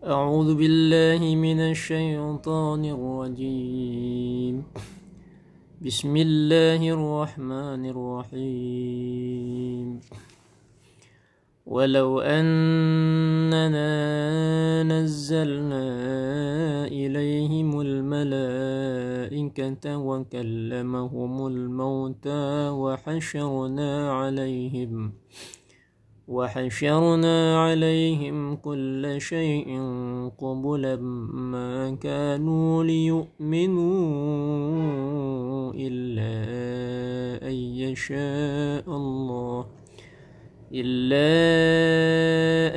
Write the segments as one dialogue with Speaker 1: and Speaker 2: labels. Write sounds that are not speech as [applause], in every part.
Speaker 1: أعوذ بالله من الشيطان الرجيم. بسم الله الرحمن الرحيم. ولو أننا نزلنا إليهم الملائكة وكلمهم الموتى وحشرنا عليهم وحشرنا عليهم كل شيء قبلا ما كانوا ليؤمنوا إلا أن يشاء الله. إلا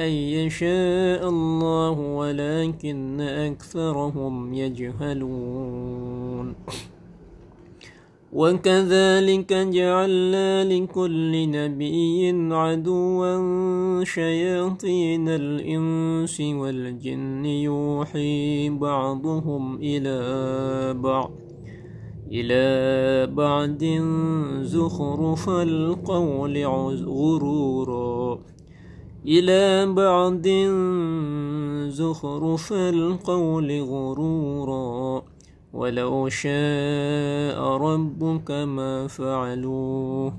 Speaker 1: أن يشاء الله ولكن أكثرهم يجهلون. وكذلك جعلنا لكل نبي عدوا شياطين الإنس والجن يوحي بعضهم إلى بعض إلى بعد زخرف القول غرورا إلى بعد زخرف القول غرورا. ولو شاء ربك ما فعلوه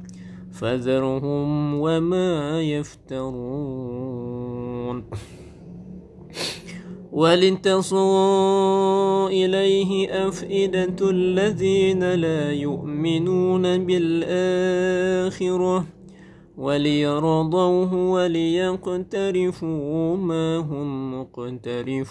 Speaker 1: فذرهم وما يفترون. ولتصغوا إليه أفئدة الذين لا يؤمنون بالآخرة وليرضوه وليقترفوا ما هم مقترفون.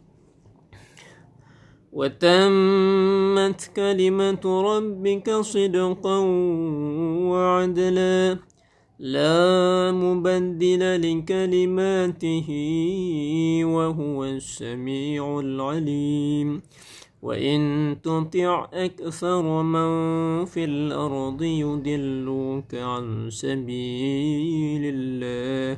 Speaker 1: وتمت كلمة ربك صدقا وعدلا. لا مبدل لكلماته وهو السميع العليم. وإن تطع أكثر من في الأرض يدلوك عن سبيل الله.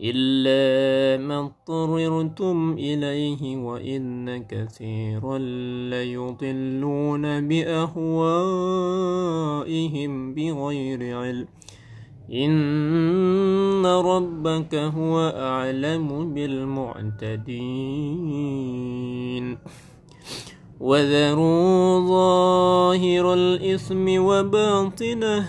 Speaker 1: إلا ما اضطررتم إليه وإن كثيرا ليضلون بأهوائهم بغير علم. إن ربك هو أعلم بالمعتدين. وذروا ظاهر الإثم وباطنه.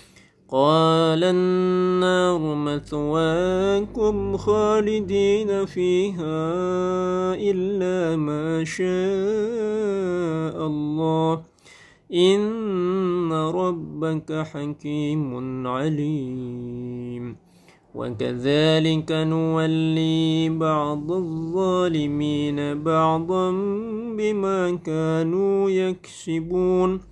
Speaker 1: قال النار مثواكم خالدين فيها إلا ما شاء الله. إن ربك حكيم عليم. وكذلك نولي بعض الظالمين بعضا بما كانوا يكسبون.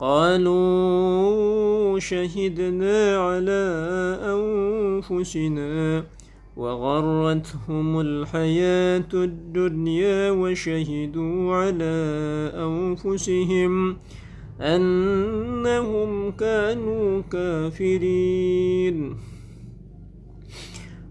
Speaker 1: قالوا شهدنا على أنفسنا وغرتهم الحياة الدنيا وشهدوا على أنفسهم أنهم كانوا كافرين.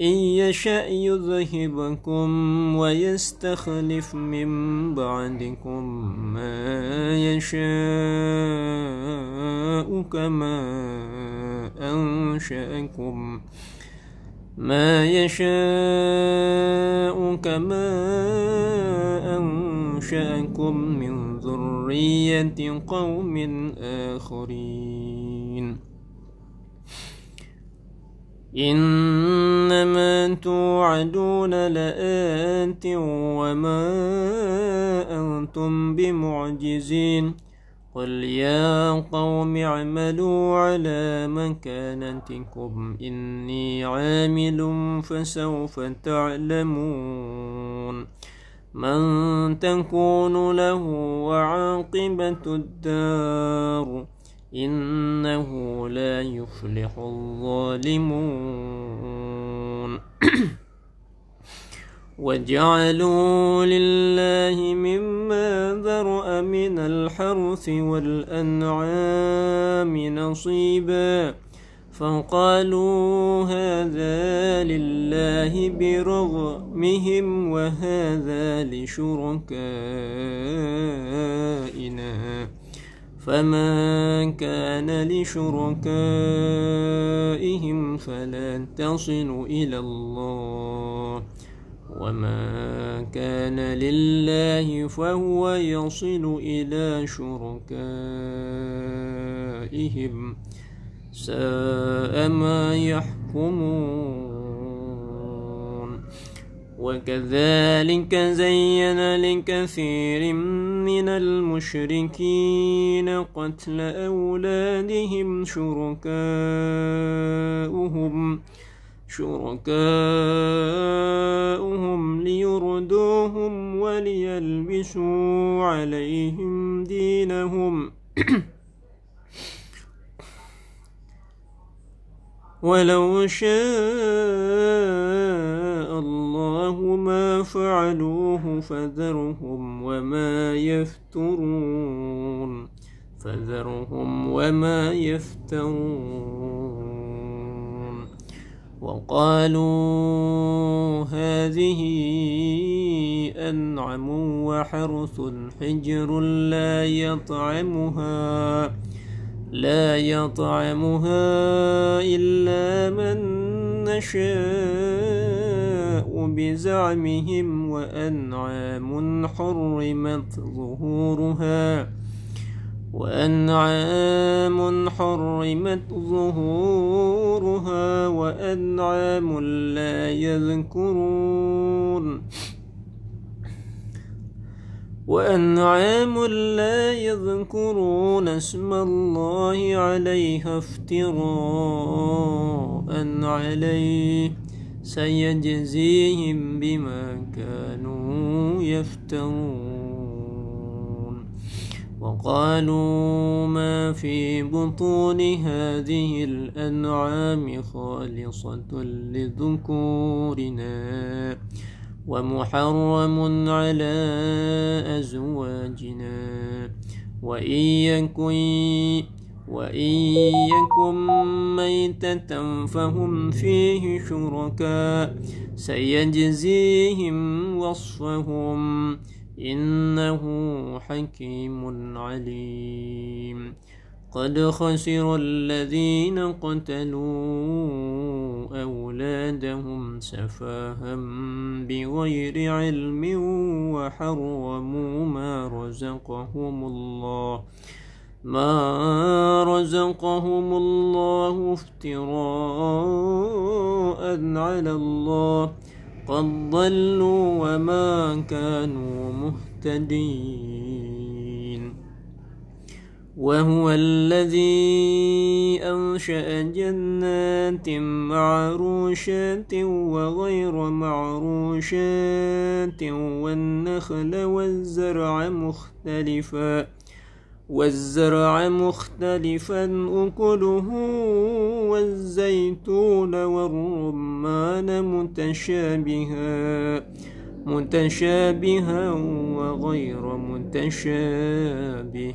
Speaker 1: إن يشأ يذهبكم ويستخلف من بعدكم ما يشاء كما أنشأكم ما يشاء كما أنشأكم من ذرية قوم آخرين. إنما توعدون لآت وما أنتم بمعجزين قل يا قوم اعملوا على مكانتكم إني عامل فسوف تعلمون من تكون له وعاقبة الدار إنه لا يفلح الظالمون. [clears throat] وجعلوا لله مما ذرأ من الحرث والأنعام نصيبا. فقالوا هذا لله برغمهم وهذا لشركائنا. فما كان لشركائهم فلا تصل إلى الله وما كان لله فهو يصل إلى شركائهم ساء ما يحكمون وكذلك زين لكثير من المشركين قتل أولادهم شركاؤهم شركاؤهم ليردوهم وليلبسوا عليهم دينهم. [coughs] ولو شاء الله ما فعلوه فذرهم وما يفترون. فذرهم وما يفترون. وقالوا هذه أنعم وحرث حجر لا يطعمها لا يطعمها إلا من نشاء بزعمهم وأنعام حرمت ظهورها وأنعام حرمت ظهورها وأنعام لا يذكرون. وأنعام لا يذكرون اسم الله عليها افتراء عليه سيجزيهم بما كانوا يفترون. وقالوا ما في بطون هذه الأنعام خالصة لذكورنا. ومحرم على أزواجنا. وإن يكن وإن يكن ميتة فهم فيه شركاء. سيجزيهم وصفهم إنه حكيم عليم. قد خسر الذين قتلوا أولادهم سفاها بغير علم وحرموا ما رزقهم الله. ما رزقهم الله افتراء على الله. قد ضلوا وما كانوا مهتدين. وهو الذي أنشأ جنات معروشات وغير معروشات والنخل والزرع مختلفا والزرع مختلفا أكله والزيتون والرمان متشابها متشابها وغير متشابه.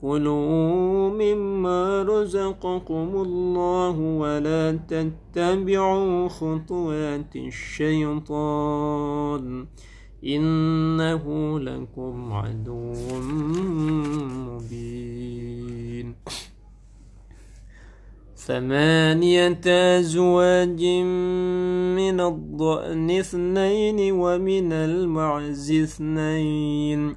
Speaker 1: كلوا مما رزقكم الله ولا تتبعوا خطوات الشيطان إنه لكم عدو مبين. ثمانية أزواج من الضأن اثنين ومن المعز اثنين.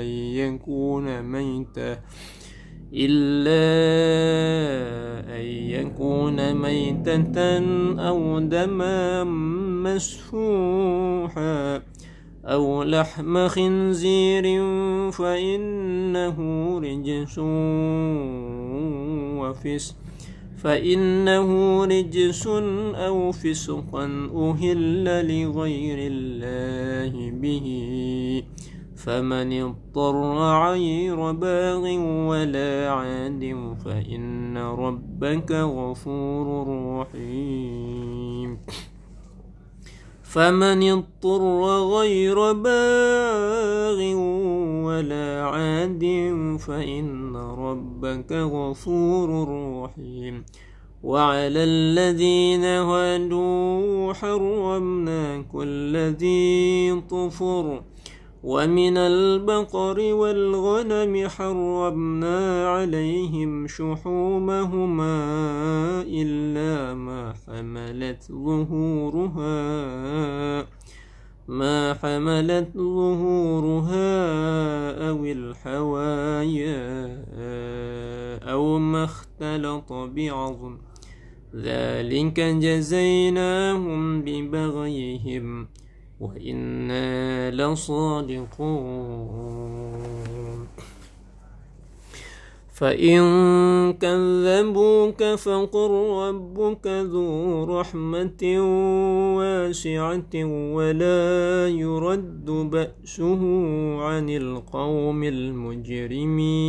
Speaker 1: أن يكون ميتا إلا أن يكون ميتة أو دما مسفوحا أو لحم خنزير فإنه رجس وفسق فإنه رجس أو فسقا أهل لغير الله به. فمن اضطر غير باغ ولا عاد فإن ربك غفور رحيم. فمن اضطر غير باغ ولا عاد فإن ربك غفور رحيم. وعلى الذين هادوا حرمنا كل ذي طفر ومن البقر والغنم حرمنا عليهم شحومهما إلا ما حملت ظهورها ما حملت ظهورها أو الحوايا أو ما اختلط بعظم. ذلك جزيناهم ببغيهم. وإنا لصادقون. فإن كذبوك فقل ربك ذو رحمة واسعة ولا يرد بأسه عن القوم المجرمين.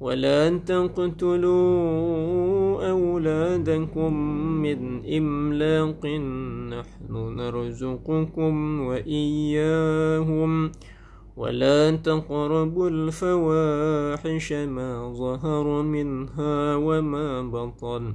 Speaker 1: ولا تقتلوا أولادكم من إملاق. نحن نرزقكم وإياهم. ولا تقربوا الفواحش ما ظهر منها وما بطن.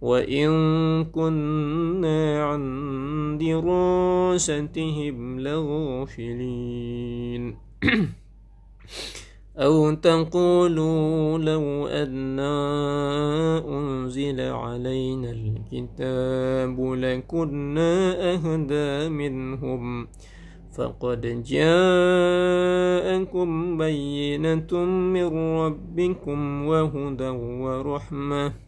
Speaker 1: وإن كنا عن دراستهم لغافلين [clears throat] أو تقولوا لو أنا أنزل علينا الكتاب لكنا أهدى منهم فقد جاءكم بينة من ربكم وهدى ورحمه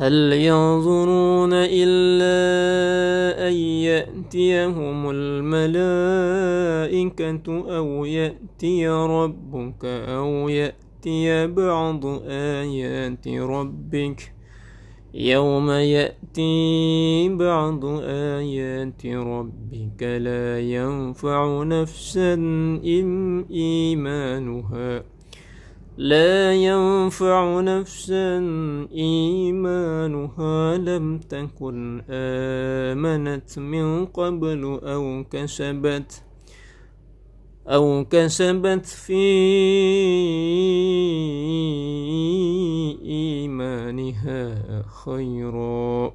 Speaker 1: هل ينظرون إلا أن يأتيهم الملائكة أو يأتي ربك أو يأتي بعض آيات ربك؟ يوم يأتي بعض آيات ربك لا ينفع نفسا إم إيمانها لا ينفع نفسا إيمانها. لم تكن آمنت من قبل أو كسبت أو كسبت في إيمانها خيرا.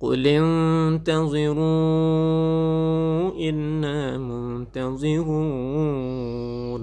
Speaker 1: قل انتظروا إنا منذرون ينتظرون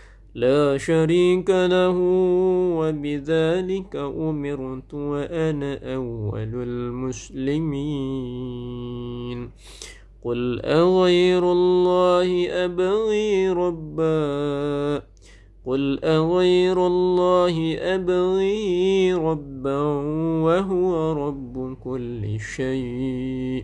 Speaker 1: لا شريك له وبذلك أمرت وأنا أول المسلمين. قل أغير الله أبغي ربا؟ قل أغير الله أبغي ربا وهو رب كل شيء.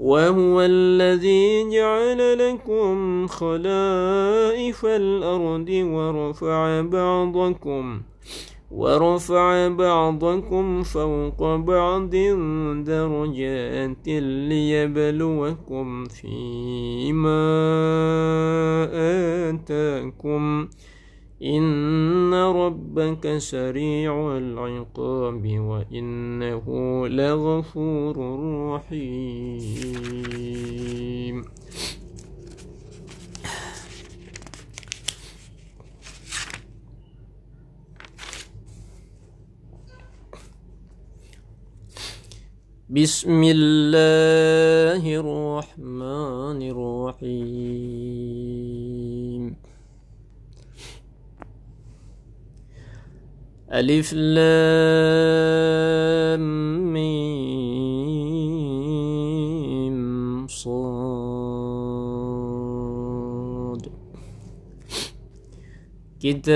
Speaker 1: وهو الذي جعل لكم خلائف الأرض ورفع بعضكم ورفع بعضكم فوق بعض درجات ليبلوكم فيما آتاكم. إن ربك سريع العقاب وإنه لغفور رحيم. بسم الله الرحمن الرحيم. ألف لام ميم صاد. كتاب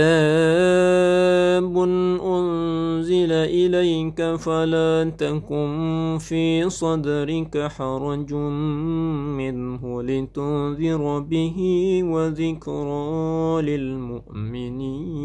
Speaker 1: أنزل إليك فلا تكن في صدرك حرج منه لتنذر به وذكرى للمؤمنين.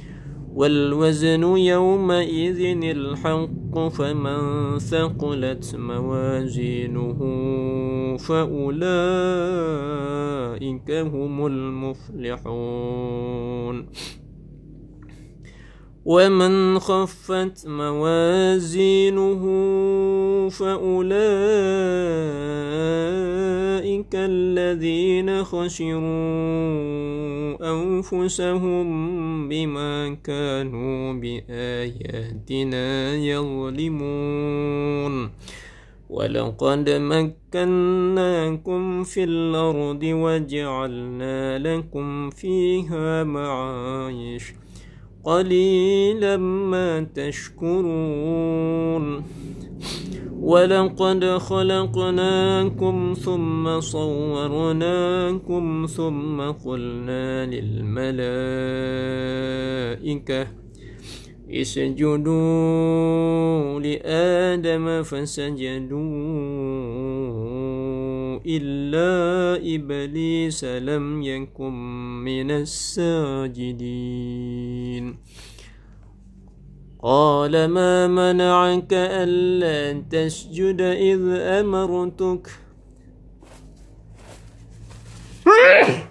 Speaker 1: والوزن يومئذ الحق فمن ثقلت موازينه فأولئك هم المفلحون. ومن خفت موازينه فأولئك الذين خسروا أنفسهم بما كانوا بآياتنا يظلمون. ولقد مكناكم في الأرض وجعلنا لكم فيها معايش. قليلا ما تشكرون. ولقد خلقناكم ثم صورناكم ثم قلنا للملائكة اسجدوا لآدم فسجدوا. إلا إبليس لم يكن من الساجدين. قال ما منعك ألا تسجد إذ أمرتك؟ [laughs]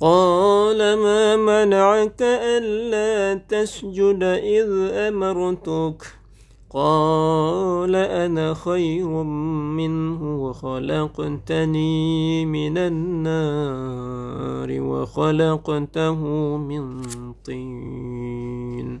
Speaker 1: قال ما منعك ألا تسجد إذ أمرتك؟ قال أنا خير منه وخلقتني من النار وخلقته من طين.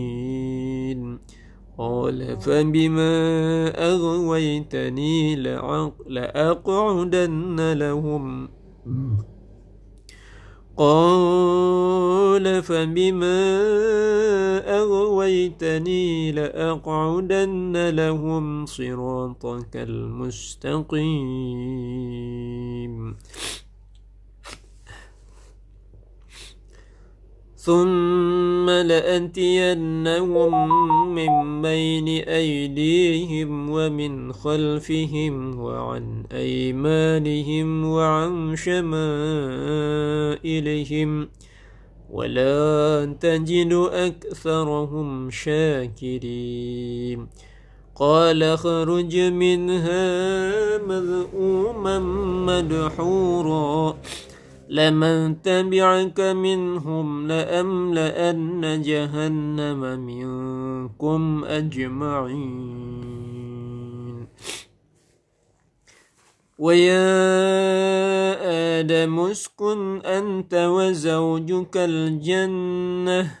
Speaker 1: قال فبما أغويتني لأقعدن لهم. قال فبما أغويتني لأقعدن لهم صراطك المستقيم. ثم لأتينهم من بين أيديهم ومن خلفهم وعن أيمانهم وعن شمائلهم ولا تجد أكثرهم شاكرين. قال خرج منها مذءوما مدحورا. لمن تبعك منهم لأملأن جهنم منكم أجمعين. ويا آدم اسكن أنت وزوجك الجنة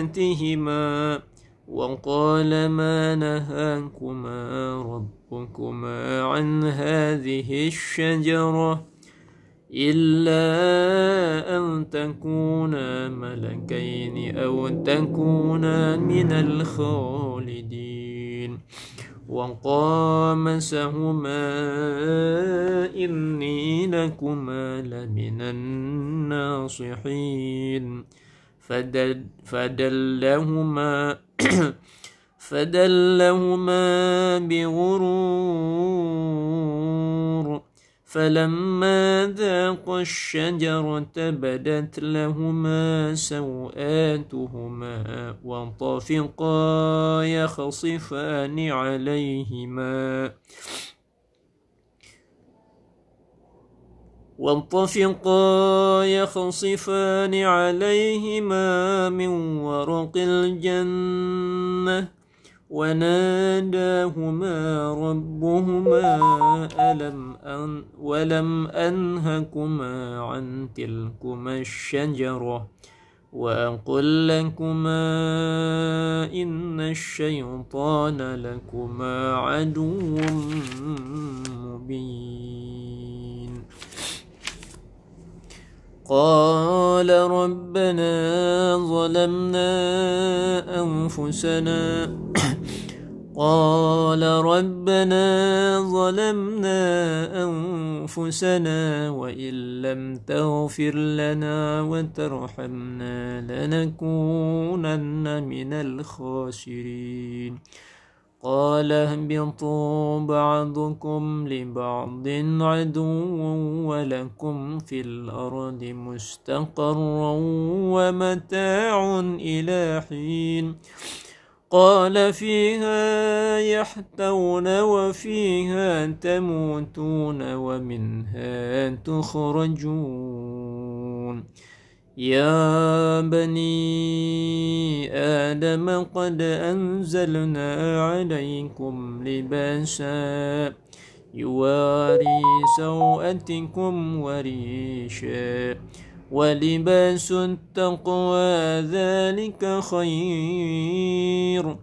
Speaker 1: سوآتهما وقال ما نهاكما ربكما عن هذه الشجرة إلا أن تكونا ملكين أو تكونا من الخالدين وقامسهما إني لكما لمن الناصحين فدل فدلهما [coughs] فدلهما بغرور. فلما ذاق الشجرة بدت لهما سوآتهما وطفقا يخصفان عليهما. واتفقا يخصفان عليهما من ورق الجنة وناداهما ربهما ألم أن ولم أنهكما عن تلكما الشجرة وأقل لكما إن الشيطان لكما عدو مبين قال ربنا ظلمنا أنفسنا. [coughs] قال ربنا ظلمنا أنفسنا وإن لم تغفر لنا وترحمنا لنكونن من الخاسرين. قال اهبطوا بعضكم لبعض عدو ولكم في الأرض مستقر ومتاع إلى حين. قال فيها يحتون وفيها تموتون ومنها تخرجون. يا بني آدم قد أنزلنا عليكم لباسا يواري سوءتكم وريشا ولباس التقوى ذلك خير.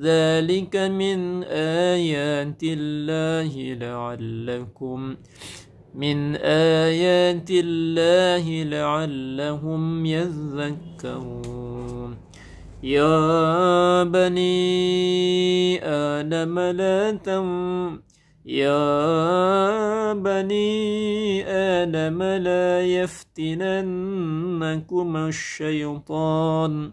Speaker 1: ذلك من آيات الله لعلكم من آيات الله لعلهم يذكرون. يا بني آدم لا تنفروا يا بني آدم لا يفتننكم الشيطان.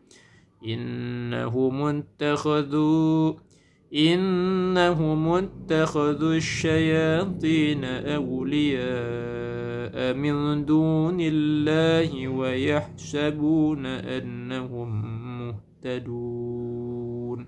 Speaker 1: إنهم اتخذوا إنهم اتخذوا الشياطين أولياء من دون الله ويحسبون أنهم مهتدون.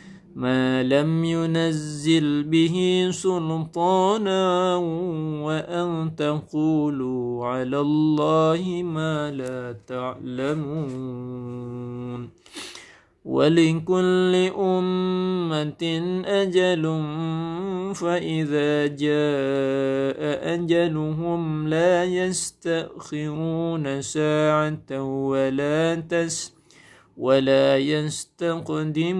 Speaker 1: ما لم ينزل به سلطانا وأن تقولوا على الله ما لا تعلمون. ولكل أمة أجل فإذا جاء أجلهم لا يستأخرون ساعة ولا تستأخرون ولا يستقدمون.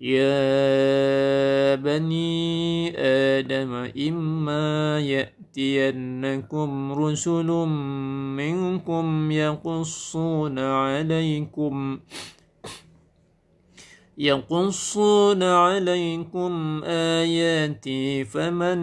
Speaker 1: يا بني آدم إما يأتينكم رسل منكم يقصون عليكم يقصون عليكم آياتي فمن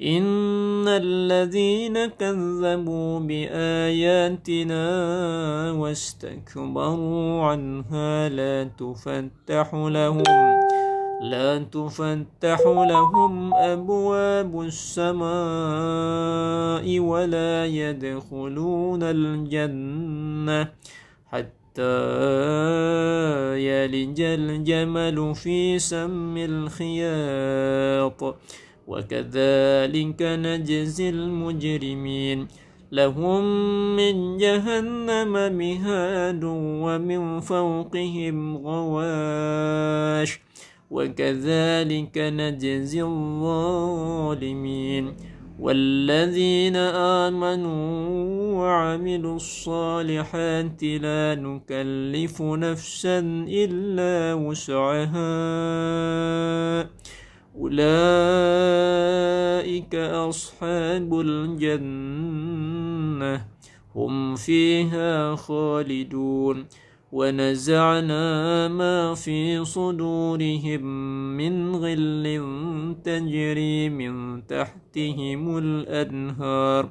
Speaker 1: إن الذين كذبوا بآياتنا واستكبروا عنها لا تفتح لهم لا تفتح لهم أبواب السماء ولا يدخلون الجنة حتى يلج الجمل في سم الخياط وكذلك نجزي المجرمين. لهم من جهنم مهاد ومن فوقهم غواش. وكذلك نجزي الظالمين. والذين آمنوا وعملوا الصالحات لا نكلف نفسا إلا وسعها. أولئك أصحاب الجنة. هم فيها خالدون. ونزعنا ما في صدورهم من غل تجري من تحتهم الأنهار.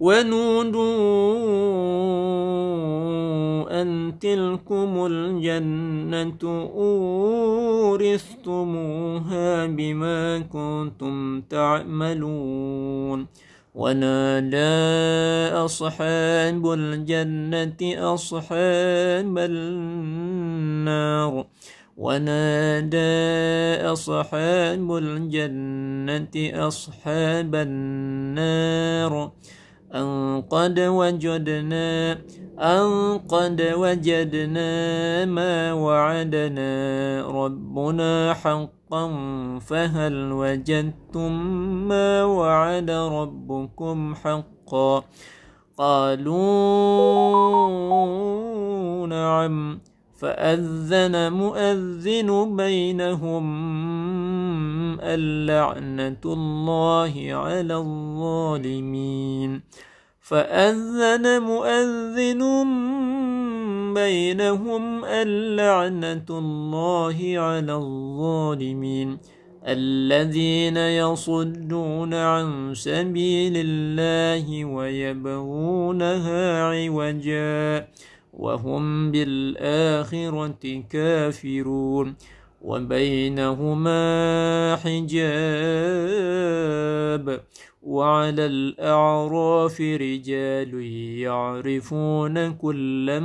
Speaker 1: ونودوا أن تلكم الجنة أورثتموها بما كنتم تعملون ونادى أصحاب الجنة أصحاب النار ونادى أصحاب الجنة أصحاب النار أن قد وجدنا أن قد وجدنا ما وعدنا. ربنا حقا فهل وجدتم ما وعد ربكم حقا؟ قالوا نعم. فأذن مؤذن بينهم اللعنة الله على الظالمين. فأذن مؤذن بينهم اللعنة الله على الظالمين. الذين يصدون عن سبيل الله ويبغونها عوجا. وهم بالآخرة كافرون وبينهما حجاب وعلى الأعراف رجال يعرفون كلا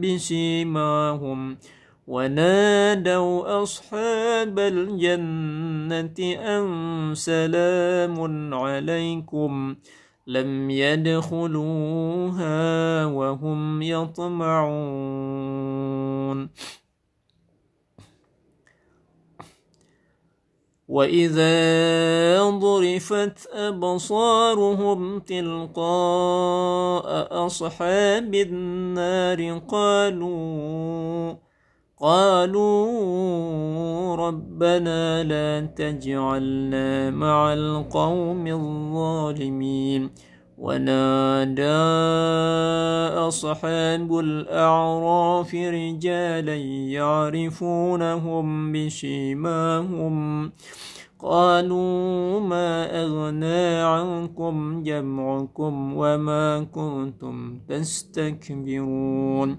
Speaker 1: بسيماهم ونادوا أصحاب الجنة أن سلام عليكم لم يدخلوها وهم يطمعون. وإذا ضرفت أبصارهم تلقاء أصحاب النار قالوا قالوا ربنا لا تجعلنا مع القوم الظالمين. ونادى أصحاب الأعراف رجالا يعرفونهم بشيماهم. قالوا ما أغنى عنكم جمعكم وما كنتم تستكبرون.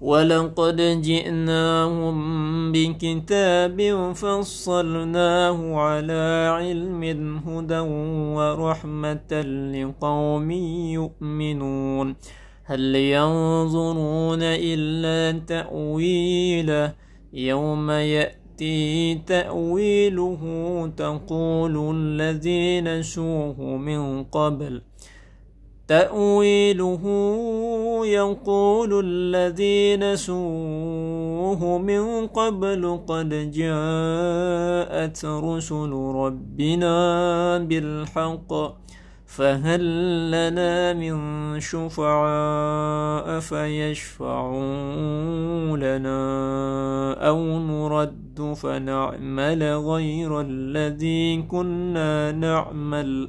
Speaker 1: ولقد جئناهم بكتاب فصلناه على علم هدى ورحمة لقوم يؤمنون. هل ينظرون إلا تأويله؟ يوم يأتي تأويله تقول الذين سوه من قبل تأويله يقول الذين سوه من قبل قد جاءت رسل ربنا بالحق فهل لنا من شفعاء فيشفعوا لنا أو نرد فنعمل غير الذي كنا نعمل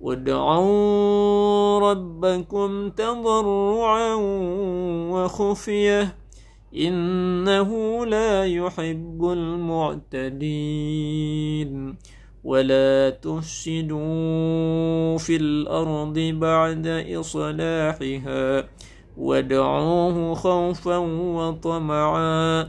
Speaker 1: وادعوا ربكم تضرعا وخفيه انه لا يحب المعتدين ولا تفسدوا في الأرض بعد اصلاحها وادعوه خوفا وطمعا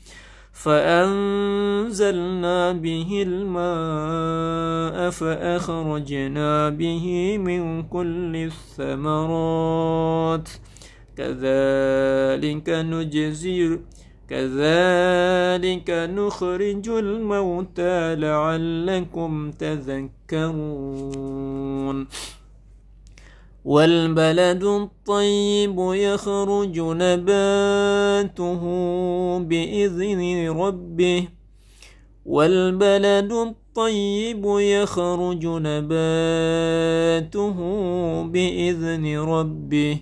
Speaker 1: فأنزلنا به الماء فأخرجنا به من كل الثمرات. كذلك نجزي كذلك نخرج الموتى لعلكم تذكرون. والبلد الطيب يخرج نباته بإذن ربه. والبلد الطيب يخرج نباته بإذن ربه.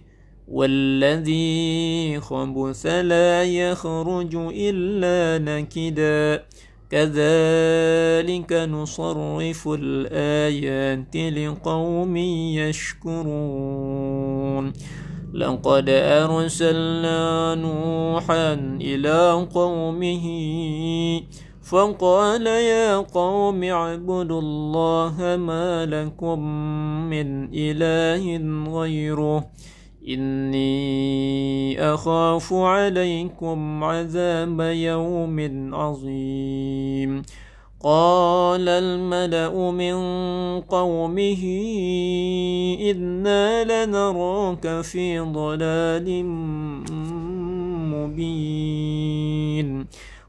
Speaker 1: والذي خبث لا يخرج إلا نكداً. كذلك نصرف الآيات لقوم يشكرون. لقد أرسلنا نوحا إلى قومه فقال يا قوم اعبدوا الله ما لكم من إله غيره. إني أخاف عليكم عذاب يوم عظيم. قال الملأ من قومه إنا لنراك في ضلال مبين.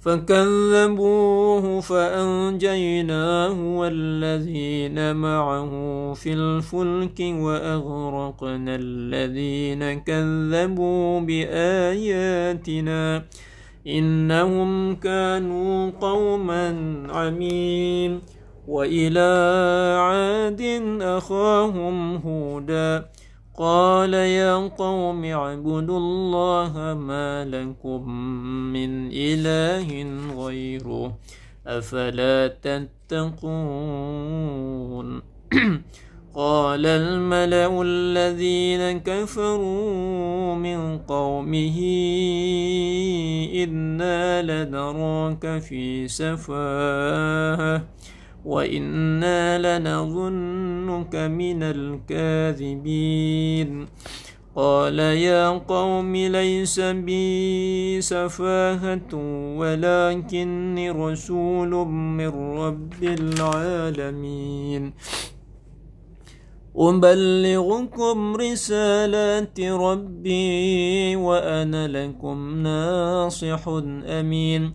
Speaker 1: فكذبوه فأنجيناه والذين معه في الفلك وأغرقنا الذين كذبوا بآياتنا إنهم كانوا قوما عمين وإلى عاد أخاهم هودا قال يا قوم اعبدوا الله ما لكم من إله غيره أفلا تتقون؟ [clears throat] قال الملأ الذين كفروا من قومه إنا لنراك في سفاهة. وإنا لنظنك من الكاذبين قال يا قوم ليس بي سفاهة ولكني رسول من رب العالمين أبلغكم رسالات ربي وأنا لكم ناصح أمين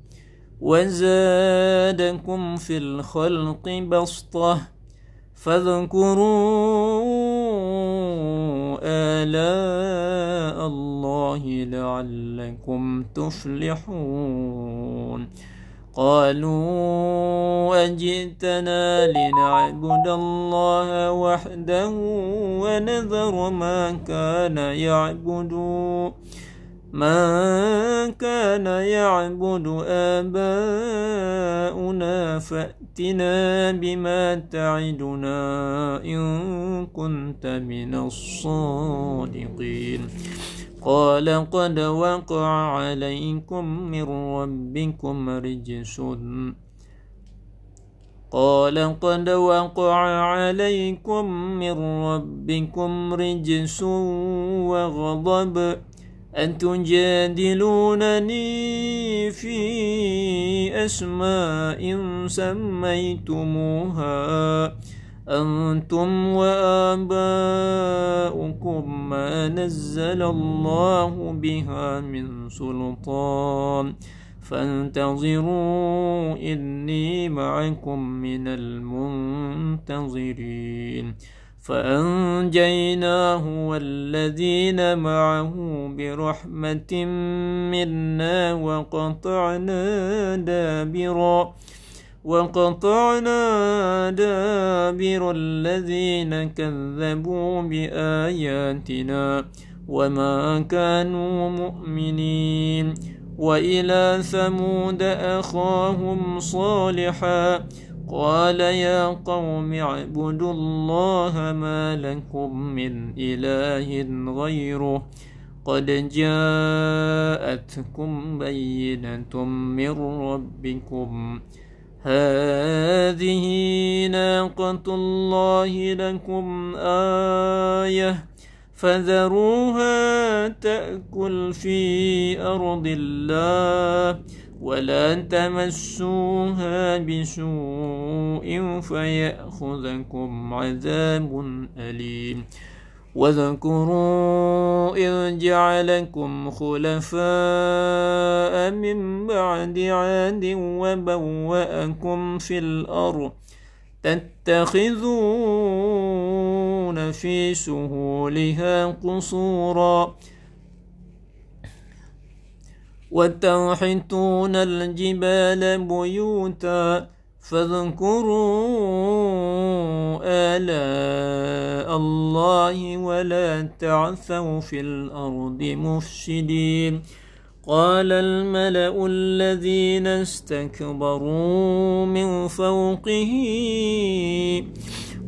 Speaker 1: وزادكم في الخلق بسطة. فاذكروا آلاء الله لعلكم تفلحون. قالوا أجئتنا لنعبد الله وحده ونذر ما كان يعبد. ما كان يعبد آباؤنا فأتنا بما تعدنا إن كنت من الصادقين. قال قد وقع عليكم من ربكم رجس. قال قد وقع عليكم من ربكم رجس وغضب. أن تجادلونني في أسماء سميتموها. أنتم وآباؤكم ما نزل الله بها من سلطان. فانتظروا إني معكم من المنتظرين. فأنجيناه والذين معه برحمة منا وقطعنا دابرا وقطعنا دابر الذين كذبوا بآياتنا وما كانوا مؤمنين. وإلى ثمود أخاهم صالحا قال يا قوم اعبدوا الله ما لكم من إله غيره قد جاءتكم بينة من ربكم هذه ناقة الله لكم آية فذروها تأكل في أرض الله ولا تمسوها بسوء فيأخذكم عذاب أليم. واذكروا إذ جعلكم خلفاء من بعد عاد وبوأكم في الأرض تتخذون في سهولها قصورا. وتنحتون الجبال بيوتا فاذكروا آلاء الله ولا تعثوا في الأرض مفسدين. قال الملأ الذين استكبروا من فوقه